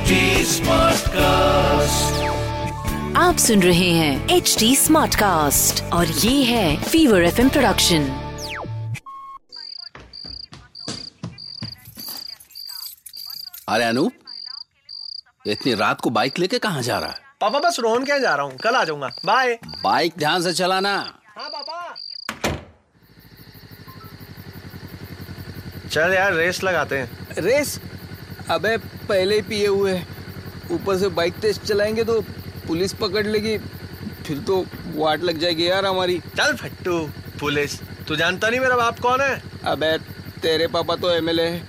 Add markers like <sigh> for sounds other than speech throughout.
HD Smartcast. आप सुन रहे हैं एच डी स्मार्ट कास्ट और ये है फीवर एफ़ प्रोडक्शन अरे अनूप इतनी रात को बाइक लेके कहाँ जा रहा है? पापा बस रोहन क्या जा रहा हूँ। कल आ जाऊँगा। बाय बाइक ध्यान से चलाना। हाँ पापा। चल यार रेस लगाते हैं। रेस अबे पहले ही पिए हुए। ऊपर से बाइक तेज चलाएँगे तो पुलिस पकड़ लेगी। फिर तो वाट लग जाएगी यार हमारी। चल फट्टू पुलिस। तू जानता नहीं मेरा बाप कौन है? अबे तेरे पापा तो एमएलए है।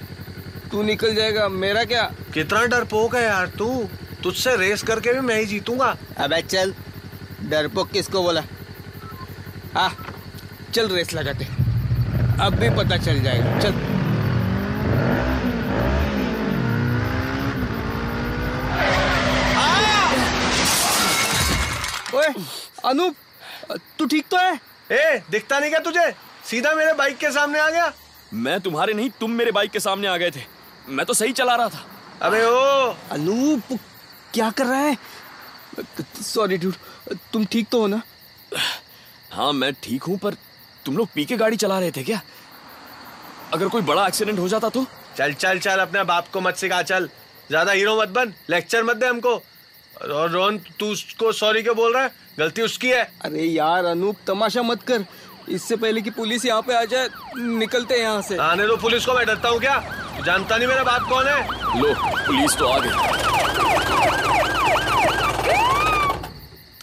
तू निकल जाएगा। मेरा क्या? कितना डरपोक है यार तू। तुझसे रेस करके भी मैं ही जीतूँगा। अबे चल। डरपोक किसको बोला? आ चल रेस लगाते अब भी पता चल जाएगा। चल ओए अनूप तू ठीक तो है? ए दिखता नहीं क्या तुझे? सीधा मेरे बाइक के सामने आ गया। मैं तुम्हारे नहीं तुम मेरे बाइक के सामने आ गए थे। मैं तो सही चला रहा था। अबे ओ। अनूप क्या कर रहा है? सॉरी डूड तुम ठीक तो हो ना? हाँ मैं ठीक हूँ पर तुम लोग पी के गाड़ी चला रहे थे क्या? अगर कोई बड़ा एक्सीडेंट हो जाता तो? चल चल चल अपने बाप को मत सिखा चल। ज़्यादा हीरो मत बन लेक्चर मत दे हमको। और रोहन तू उसको सॉरी क्यों बोल रहा है? गलती उसकी है। अरे यार अनूप तमाशा मत कर। इससे पहले कि पुलिस यहाँ पे आ जाए निकलते हैं यहाँ से। आने दो पुलिस को मैं डरता हूँ क्या? जानता नहीं मेरा बाप कौन है? लो पुलिस तो आ गई।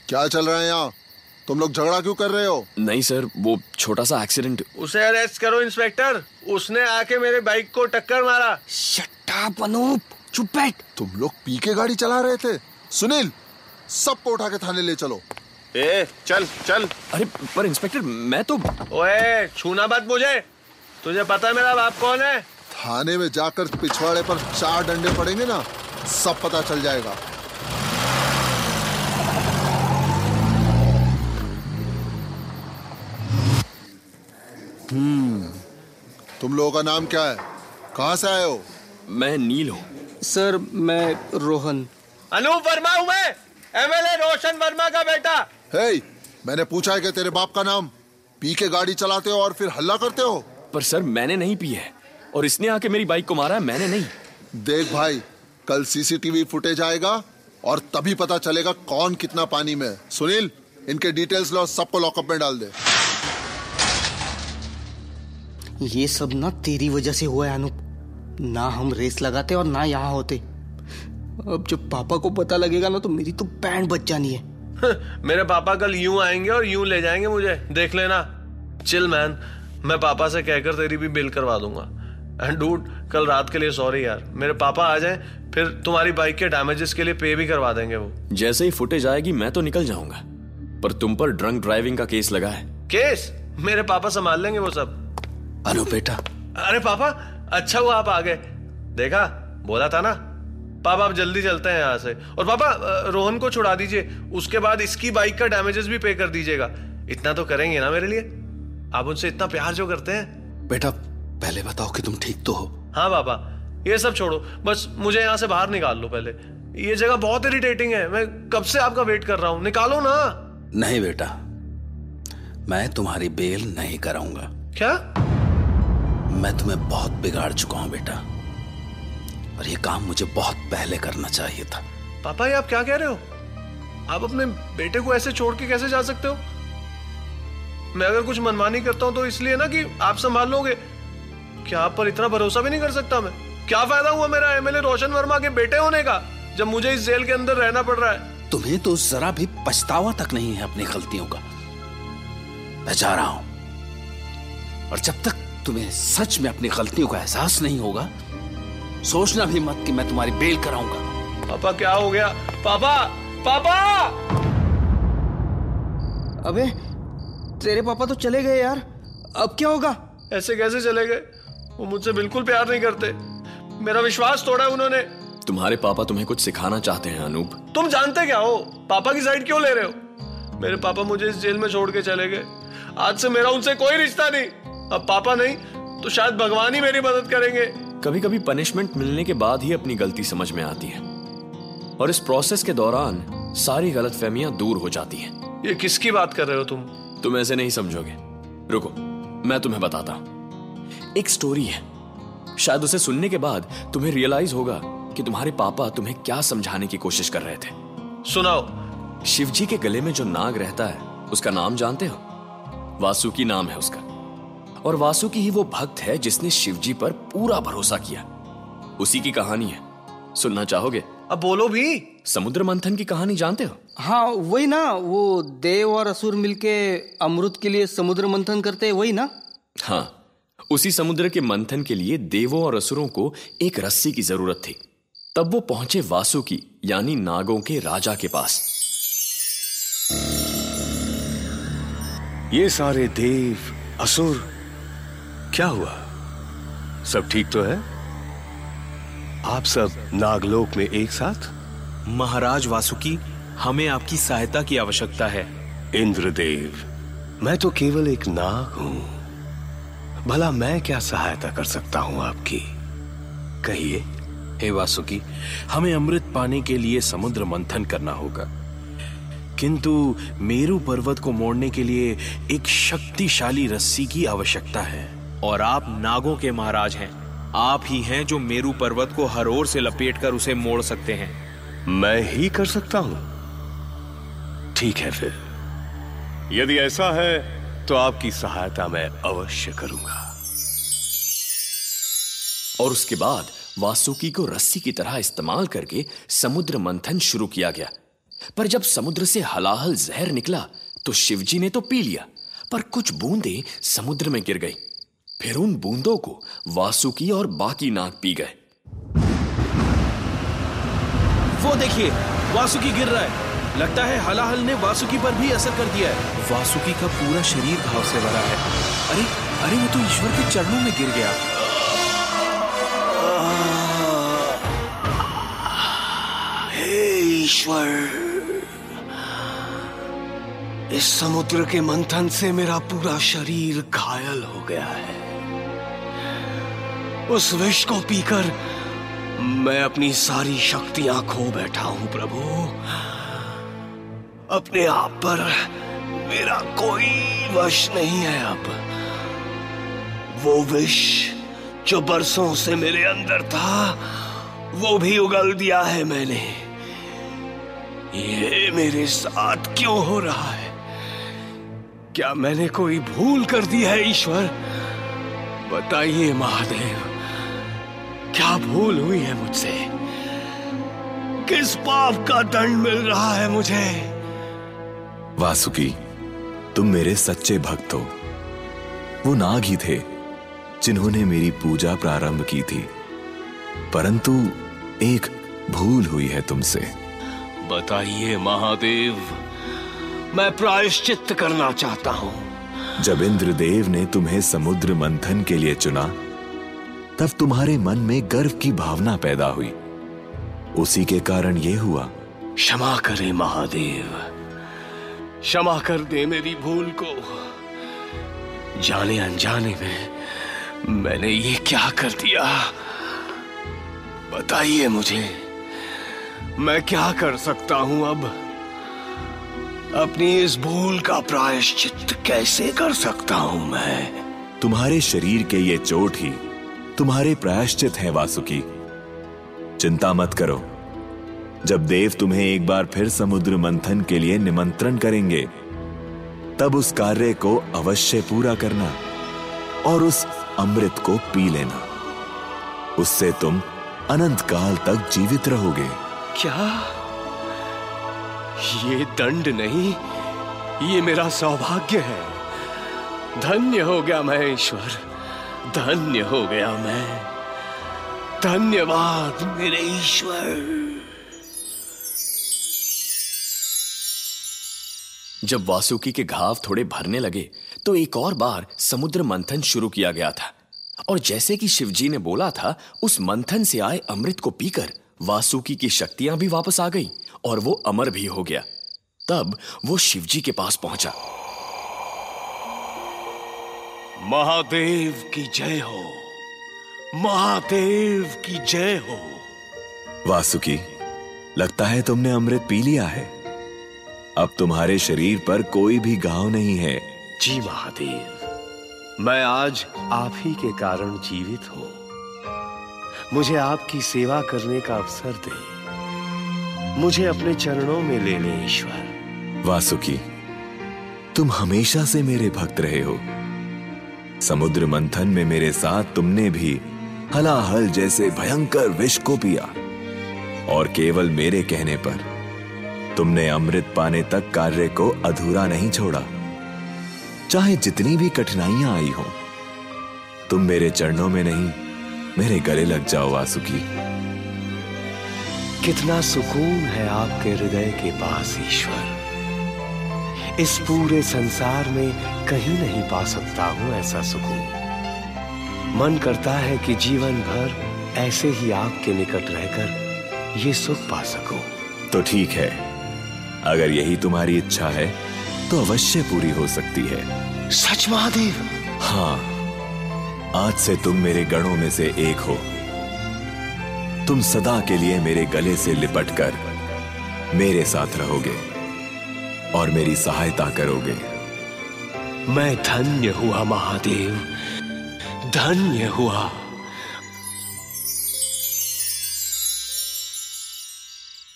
क्या चल रहा है यहाँ? तुम लोग झगड़ा क्यों कर रहे हो? नहीं सर वो छोटा सा एक्सीडेंट उसे अरेस्ट करो इंस्पेक्टर उसने आके मेरे बाइक को टक्कर मारा। Shut up Anup. चुप बैठ। तुम लोग पी के गाड़ी चला रहे थे। सुनील सबको उठा के थाने ले चलो। ए चल चल। अरे पर इंस्पेक्टर मैं तो ओए छूना मत मुझे। तुझे पता है मेरा बाप कौन है? थाने में जाकर पिछवाड़े पर चार डंडे पड़ेंगे ना सब पता चल जाएगा। हम्म तुम लोगों का नाम क्या है? कहाँ से आए हो? मैं नील हूँ। सर मैं रोहन। अनूप वर्मा हूँ मैं। एमएलए रोशन वर्मा का बेटा। हे hey, मैंने पूछा है कि तेरे बाप का नाम? पी के गाड़ी चलाते हो और फिर हल्ला करते हो? पर सर मैंने नहीं पी है। और इसने आके मेरी बाइक को मारा है मैंने नहीं। देख भाई कल सीसीटीवी फुटेज आएगा और तभी पता चलेगा कौन कितना पानी में सुनील इनके डिटेल्स लो सबको लॉकअप में डाल दे। ये सब ना तेरी वजह से हुआ है अनूप। ना हम रेस लगाते और ना यहाँ होते। अब जब पापा को पता लगेगा ना तो मेरी तो बैंड बच जानी है। <laughs> मेरे पापा कल यूँ आएँगे और यूँ ले जाएँगे मुझे। देख लेना। चिल मैन मैं पापा से कहकर तेरी भी बिल करवा दूँगा। एंड डूड कल रात के लिए सॉरी यार। मेरे पापा आ जाएँ फिर तुम्हारी बाइक के डैमेजेस के लिए पे भी करवा देंगे वो। जैसे ही फुटेज आएगी मैं तो निकल जाऊँगा। पर तुम पर ड्रंक ड्राइविंग का केस लगा है। केस मेरे पापा संभाल लेंगे वो सब। अनु बेटा। अरे पापा अच्छा हुआ आप आ गए। देखा? बोला था ना? पापा आप जल्दी चलते हैं यहाँ से। और पापा रोहन को छुड़ा दीजिए। उसके बाद इसकी बाइक का डैमेजेस भी पे कर दीजिएगा। इतना तो करेंगे ना मेरे लिए? आप उनसे इतना प्यार जो करते हैं। बेटा पहले बताओ कि तुम ठीक तो हो। हाँ पापा ये सब छोड़ो। बस मुझे यहाँ से बाहर निकाल लो पहले। ये जगह बहुत इरिटेटिंग है। मैं कब से आपका वेट कर रहा हूँ? निकालो ना। नहीं बेटा मैं तुम्हारी बेल नहीं कराऊँगा। क्या? मैं तुम्हें बहुत बिगाड़ चुका हूँ बेटा। और ये काम मुझे बहुत पहले करना चाहिए था। पापा ये आप क्या कह रहे हो? आप अपने बेटे को ऐसे छोड़ के कैसे जा सकते हो? मैं अगर कुछ मनमानी करता हूँ तो इसलिए ना कि आप संभाल लोगे। क्या आप पर इतना भरोसा भी नहीं कर सकता मैं? क्या फ़ायदा हुआ मेरा एमएलए रोशन वर्मा के बेटे होने का जब मुझे इस जेल के अंदर रहना पड़ रहा है? तुम्हें तो जरा भी पछतावा तक नहीं है अपनी गलतियों का। मैं जा रहा हूँ। और जब तक तुम्हें सच में अपनी गलतियों का एहसास नहीं होगा सोचना भी मत कि मैं तुम्हारी बेल कराऊँगा। पापा क्या हो गया? पापा! पापा! अबे तेरे पापा तो चले गए यार। अब क्या होगा? ऐसे कैसे चले गए? वो मुझसे बिल्कुल प्यार नहीं करते। मेरा विश्वास तोड़ा उन्होंने। तुम्हारे पापा तुम्हें कुछ सिखाना चाहते हैं अनूप। तुम जानते क्या हो? पापा की साइड क्यों ले रहे हो? मेरे पापा मुझे इस जेल में छोड़ के चले गए। आज से मेरा उनसे कोई रिश्ता नहीं। अब पापा नहीं तो शायद भगवान ही मेरी मदद करेंगे। कभी कभी पनिशमेंट मिलने के बाद ही अपनी गलती समझ में आती है। और इस प्रोसेस के दौरान सारी गलतफहमियाँ दूर हो जाती हैं। ये किसकी बात कर रहे हो तुम? तुम ऐसे नहीं समझोगे। रुको मैं तुम्हें बताता हूँ। एक स्टोरी है। शायद उसे सुनने के बाद तुम्हें रियलाइज़ होगा कि तुम्हारे पापा तुम्हें क्या समझाने की कोशिश कर रहे थे। सुनाओ। शिवजी के गले में जो नाग रहता है उसका नाम जानते हो? वासुकी नाम है उसका। और वासुकी ही वो भक्त है जिसने शिवजी पर पूरा भरोसा किया। उसी की कहानी है। सुनना चाहोगे? अब बोलो भी। समुद्र मंथन की कहानी जानते हो? हाँ वही ना वो देव और असुर मिलके अमृत के लिए समुद्र मंथन करते हैं वही ना? हाँ उसी समुद्र के मंथन के लिए देवों और असुरों को एक रस्सी की ज़रूरत थी। तब वो पहुँचे वासुकी यानी नागों के राजा के पास। ये सारे देव असुर क्या हुआ? सब ठीक तो है? आप सब नागलोक में एक साथ? महाराज वासुकी हमें आपकी सहायता की आवश्यकता है। इंद्रदेव मैं तो केवल एक नाग हूँ। भला मैं क्या सहायता कर सकता हूँ आपकी? कहिए। हे वासुकी हमें अमृत पाने के लिए समुद्र मंथन करना होगा। किंतु मेरु पर्वत को मोड़ने के लिए एक शक्तिशाली रस्सी की आवश्यकता है। और आप नागों के महाराज हैं। आप ही हैं जो मेरू पर्वत को हर ओर से लपेटकर उसे मोड़ सकते हैं। मैं ही कर सकता हूँ। ठीक है फिर। यदि ऐसा है तो आपकी सहायता मैं अवश्य करूँगा। और उसके बाद वासुकी को रस्सी की तरह इस्तेमाल करके समुद्र मंथन शुरू किया गया। पर जब समुद्र से हलाहल जहर निकला तो शिवजी ने तो पी लिया, पर कुछ बूंदें समुद्र में गिर गई। फिर उन बूंदों को वासुकी और बाकी नाग पी गए। वो देखिए वासुकी गिर रहा है। लगता है हलाहल ने वासुकी पर भी असर कर दिया है। वासुकी का पूरा शरीर घाव से भरा है। अरे अरे वो तो ईश्वर के चरणों में गिर गया। हे ईश्वर इस समुद्र के मंथन से मेरा पूरा शरीर घायल हो गया है। उस विष को पीकर मैं अपनी सारी शक्तियाँ खो बैठा हूँ, प्रभु। अपने आप पर मेरा कोई वश नहीं है अब। वो विष जो बरसों से मेरे अंदर था, वो भी उगल दिया है मैंने। ये मेरे साथ क्यों हो रहा है? क्या मैंने कोई भूल कर दी है, ईश्वर? बताइए, महादेव। क्या भूल हुई है मुझसे? किस पाप का दंड मिल रहा है मुझे? वासुकी तुम मेरे सच्चे भक्त हो। वो नाग ही थे जिन्होंने मेरी पूजा प्रारंभ की थी। परंतु एक भूल हुई है तुमसे। बताइए महादेव मैं प्रायश्चित करना चाहता हूँ। जब इंद्रदेव ने तुम्हें समुद्र मंथन के लिए चुना तब तुम्हारे मन में गर्व की भावना पैदा हुई। उसी के कारण यह हुआ, क्षमा करे महादेव। क्षमा कर दे मेरी भूल को। जाने अनजाने में मैंने ये क्या कर दिया? बताइए मुझे, मैं क्या कर सकता हूँ अब? अपनी इस भूल का प्रायश्चित कैसे कर सकता हूँ मैं? तुम्हारे शरीर के ये चोट ही तुम्हारे प्रायश्चित है, वासुकी। चिंता मत करो। जब देव तुम्हें एक बार फिर समुद्र मंथन के लिए निमंत्रण करेंगे, तब उस कार्य को अवश्य पूरा करना और उस अमृत को पी लेना। उससे तुम अनंत काल तक जीवित रहोगे। क्या? ये दंड नहीं, ये मेरा सौभाग्य है। धन्य हो गया मैं ईश्वर धन्य हो गया मैं। धन्यवाद मेरे ईश्वर। जब वासुकी के घाव थोड़े भरने लगे तो एक और बार समुद्र मंथन शुरू किया गया था। और जैसे कि शिवजी ने बोला था, उस मंथन से आए अमृत को पीकर वासुकी की शक्तियाँ भी वापस आ गई और वो अमर भी हो गया। तब वो शिवजी के पास पहुँचा। महादेव की जय हो। महादेव की जय हो। वासुकी लगता है तुमने अमृत पी लिया है। अब तुम्हारे शरीर पर कोई भी घाव नहीं है। जी महादेव मैं आज आप ही के कारण जीवित हूँ। मुझे आपकी सेवा करने का अवसर दे। मुझे अपने चरणों में ले ले ईश्वर। वासुकी तुम हमेशा से मेरे भक्त रहे हो। समुद्र मंथन में मेरे साथ तुमने भी हलाहल जैसे भयंकर विष को पिया। और केवल मेरे कहने पर तुमने अमृत पाने तक कार्य को अधूरा नहीं छोड़ा। चाहे जितनी भी कठिनाइयाँ आई हो, तुम मेरे चरणों में नहीं, मेरे गले लग जाओ वासुकी। कितना सुकून है आपके हृदय के पास, ईश्वर। इस पूरे संसार में कहीं नहीं पा सकता हूँ ऐसा सुकून। मन करता है कि जीवन भर ऐसे ही आपके निकट रहकर ये सुख पा सकूँ। तो ठीक है। अगर यही तुम्हारी इच्छा है तो अवश्य पूरी हो सकती है। सच महादेव! हाँ आज से तुम मेरे गणों में से एक हो। तुम सदा के लिए मेरे गले से लिपट कर मेरे साथ रहोगे। और मेरी सहायता करोगे। मैं धन्य हुआ महादेव। धन्य हुआ।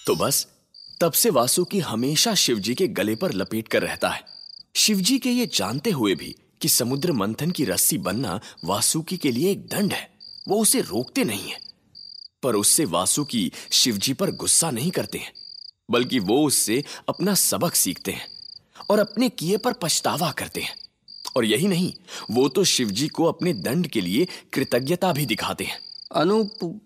तो बस तब से वासुकी हमेशा शिवजी के गले पर लपेट कर रहता है। शिवजी के ये जानते हुए भी कि समुद्र मंथन की रस्सी बनना वासुकी के लिए एक दंड है वो उसे रोकते नहीं है। पर उससे वासुकी शिवजी पर गुस्सा नहीं करते हैं। बल्कि वो उससे अपना सबक सीखते हैं और अपने किए पर पछतावा करते हैं। और यही नहीं वो तो शिवजी को अपने दंड के लिए कृतज्ञता भी दिखाते हैं। अनूप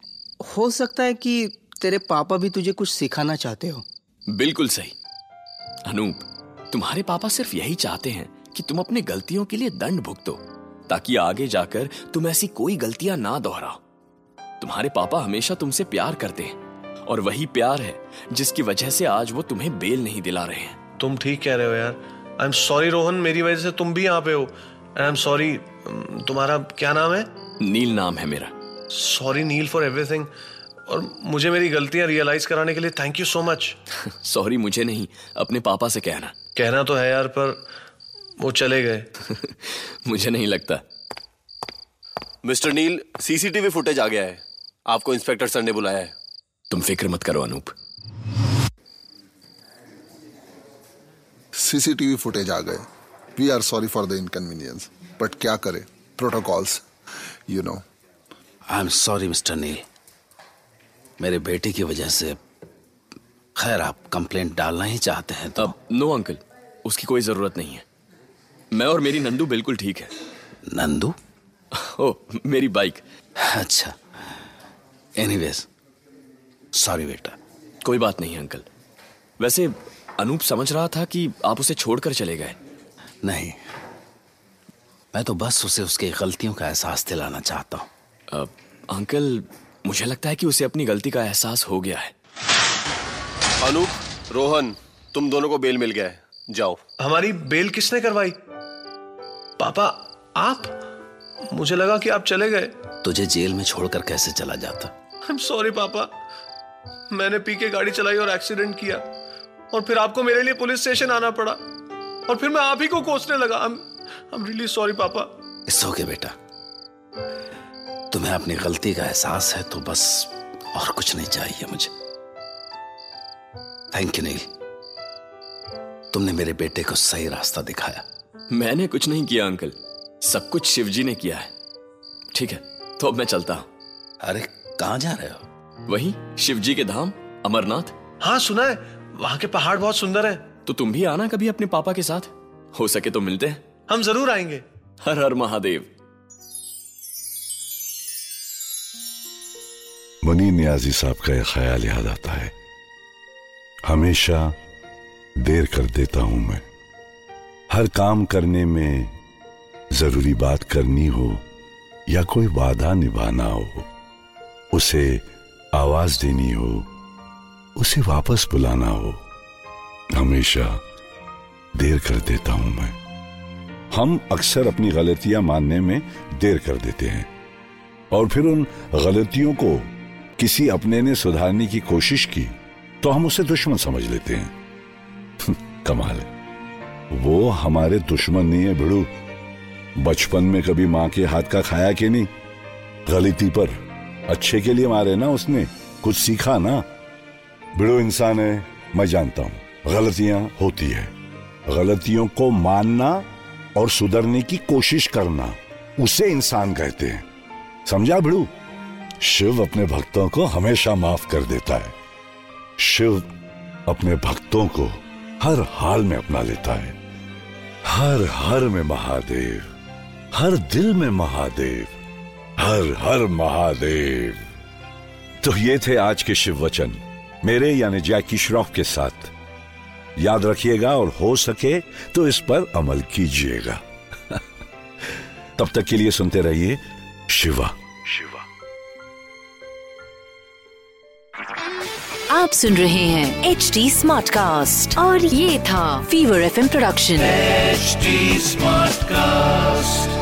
हो सकता है कि तेरे पापा भी तुझे कुछ सिखाना चाहते हो। बिल्कुल सही। अनूप तुम्हारे पापा सिर्फ़ यही चाहते हैं कि तुम अपने गलतियों के लिए दंड भुगतो ताकि आगे जाकर तुम ऐसी कोई गलतियाँ ना दोहराओ। तुम्हारे पापा हमेशा तुमसे प्यार करते हैं। और वही प्यार है जिसकी वजह से आज वो तुम्हें बेल नहीं दिला रहे हैं। तुम ठीक कह रहे हो यार। आई एम सॉरी रोहन मेरी वजह से तुम भी यहाँ पे हो। एंड आई एम सॉरी तुम्हारा क्या नाम है? नील नाम है मेरा। सॉरी नील फॉर एवरीथिंग और मुझे मेरी गलतियाँ रियलाइज़ कराने के लिए thank you so much sorry मुझे नहीं अपने पापा से कहना। कहना तो है यार पर वो चले गए। <laughs> मुझे नहीं लगता। मिस्टर नील सीसीटीवी फुटेज आ गया है। आपको इंस्पेक्टर सर ने बुलाया है। तुम फ़िक्र मत करो अनूप। सीसीटीवी फुटेज आ गए। We are sorry for the inconvenience but क्या करे? Protocols you know I am sorry mister Neel मेरे बेटे की वजह से खैर आप कंप्लेंट डालना ही चाहते हैं तो। अब नो अंकल उसकी कोई ज़रूरत नहीं है। मैं और मेरी नंदू बिल्कुल ठीक है। नंदू? <laughs> ओ मेरी बाइक अच्छा। एनीवेज सॉरी बेटा। कोई बात नहीं अंकल। वैसे अनूप समझ रहा था कि आप उसे छोड़कर चले गए। नहीं। मैं तो बस उसे उसकी गलतियों का एहसास दिलाना चाहता हूँ। अब, अंकल मुझे लगता है कि उसे अपनी गलती का एहसास हो गया है। अनूप रोहन तुम दोनों को बेल मिल गया है। जाओ। हमारी बेल किसने करवाई? पापा आप? मुझे लगा कि आप चले गए। तुझे जेल में छोड़कर कैसे चला जाता? आई एम सॉरी पापा। मैंने पी के गाड़ी चलाई और एक्सीडेंट किया। और फिर आपको मेरे लिए पुलिस स्टेशन आना पड़ा। और फिर मैं आप ही को कोसने लगा। आई एम रियली सॉरी पापा। इट्स ओके बेटा। तुम्हें अपनी गलती का एहसास है तो बस और कुछ नहीं चाहिए मुझे। थैंक यू नील तुमने मेरे बेटे को सही रास्ता दिखाया। मैंने कुछ नहीं किया अंकल। सब कुछ शिवजी ने किया है। ठीक है तो अब मैं चलता हूँ। अरे कहाँ जा रहे हो? वही शिवजी के धाम अमरनाथ। हाँ सुना है। वहाँ के पहाड़ बहुत सुंदर है। तो तुम भी आना कभी अपने पापा के साथ? हो सके तो मिलते हैं। हम ज़रूर आएँगे। हर हर महादेव। मुनी न्याजी साहब का एक ख्याल याद आता है। हमेशा देर कर देता हूँ मैं। हर काम करने में ज़रूरी बात करनी हो या कोई वादा निभाना हो उसे आवाज़ देनी हो, उसे वापस बुलाना हो, हमेशा देर कर देता हूँ मैं। हम अक्सर अपनी गलतियाँ मानने में देर कर देते हैं, और फिर उन गलतियों को किसी अपने ने सुधारने की कोशिश की तो हम उसे दुश्मन समझ लेते हैं। <laughs> कमाल है। वो हमारे दुश्मन नहीं है, भिड़ू। बचपन में कभी माँ के हाथ का खाया कि नहीं? गलती पर अच्छे के लिए मारे ना उसने। कुछ सीखा ना। बिड़ो इंसान है, मैं जानता हूँ। गलतियाँ होती है। गलतियों को मानना और सुधरने की कोशिश करना, उसे इंसान कहते हैं। समझा भिड़ू? शिव अपने भक्तों को हमेशा माफ़ कर देता है। शिव अपने भक्तों को हर हाल में अपना लेता है। हर हर में महादेव, हर दिल में महादेव। हर हर महादेव। तो ये थे आज के शिव वचन। मेरे यानी जैकी श्रॉफ के साथ। याद रखिएगा और हो सके तो इस पर अमल कीजिएगा। <laughs> तब तक के लिए सुनते रहिए शिवा। शिवा। आप सुन रहे हैं एच डी स्मार्ट कास्ट और ये था fever F production H smart cast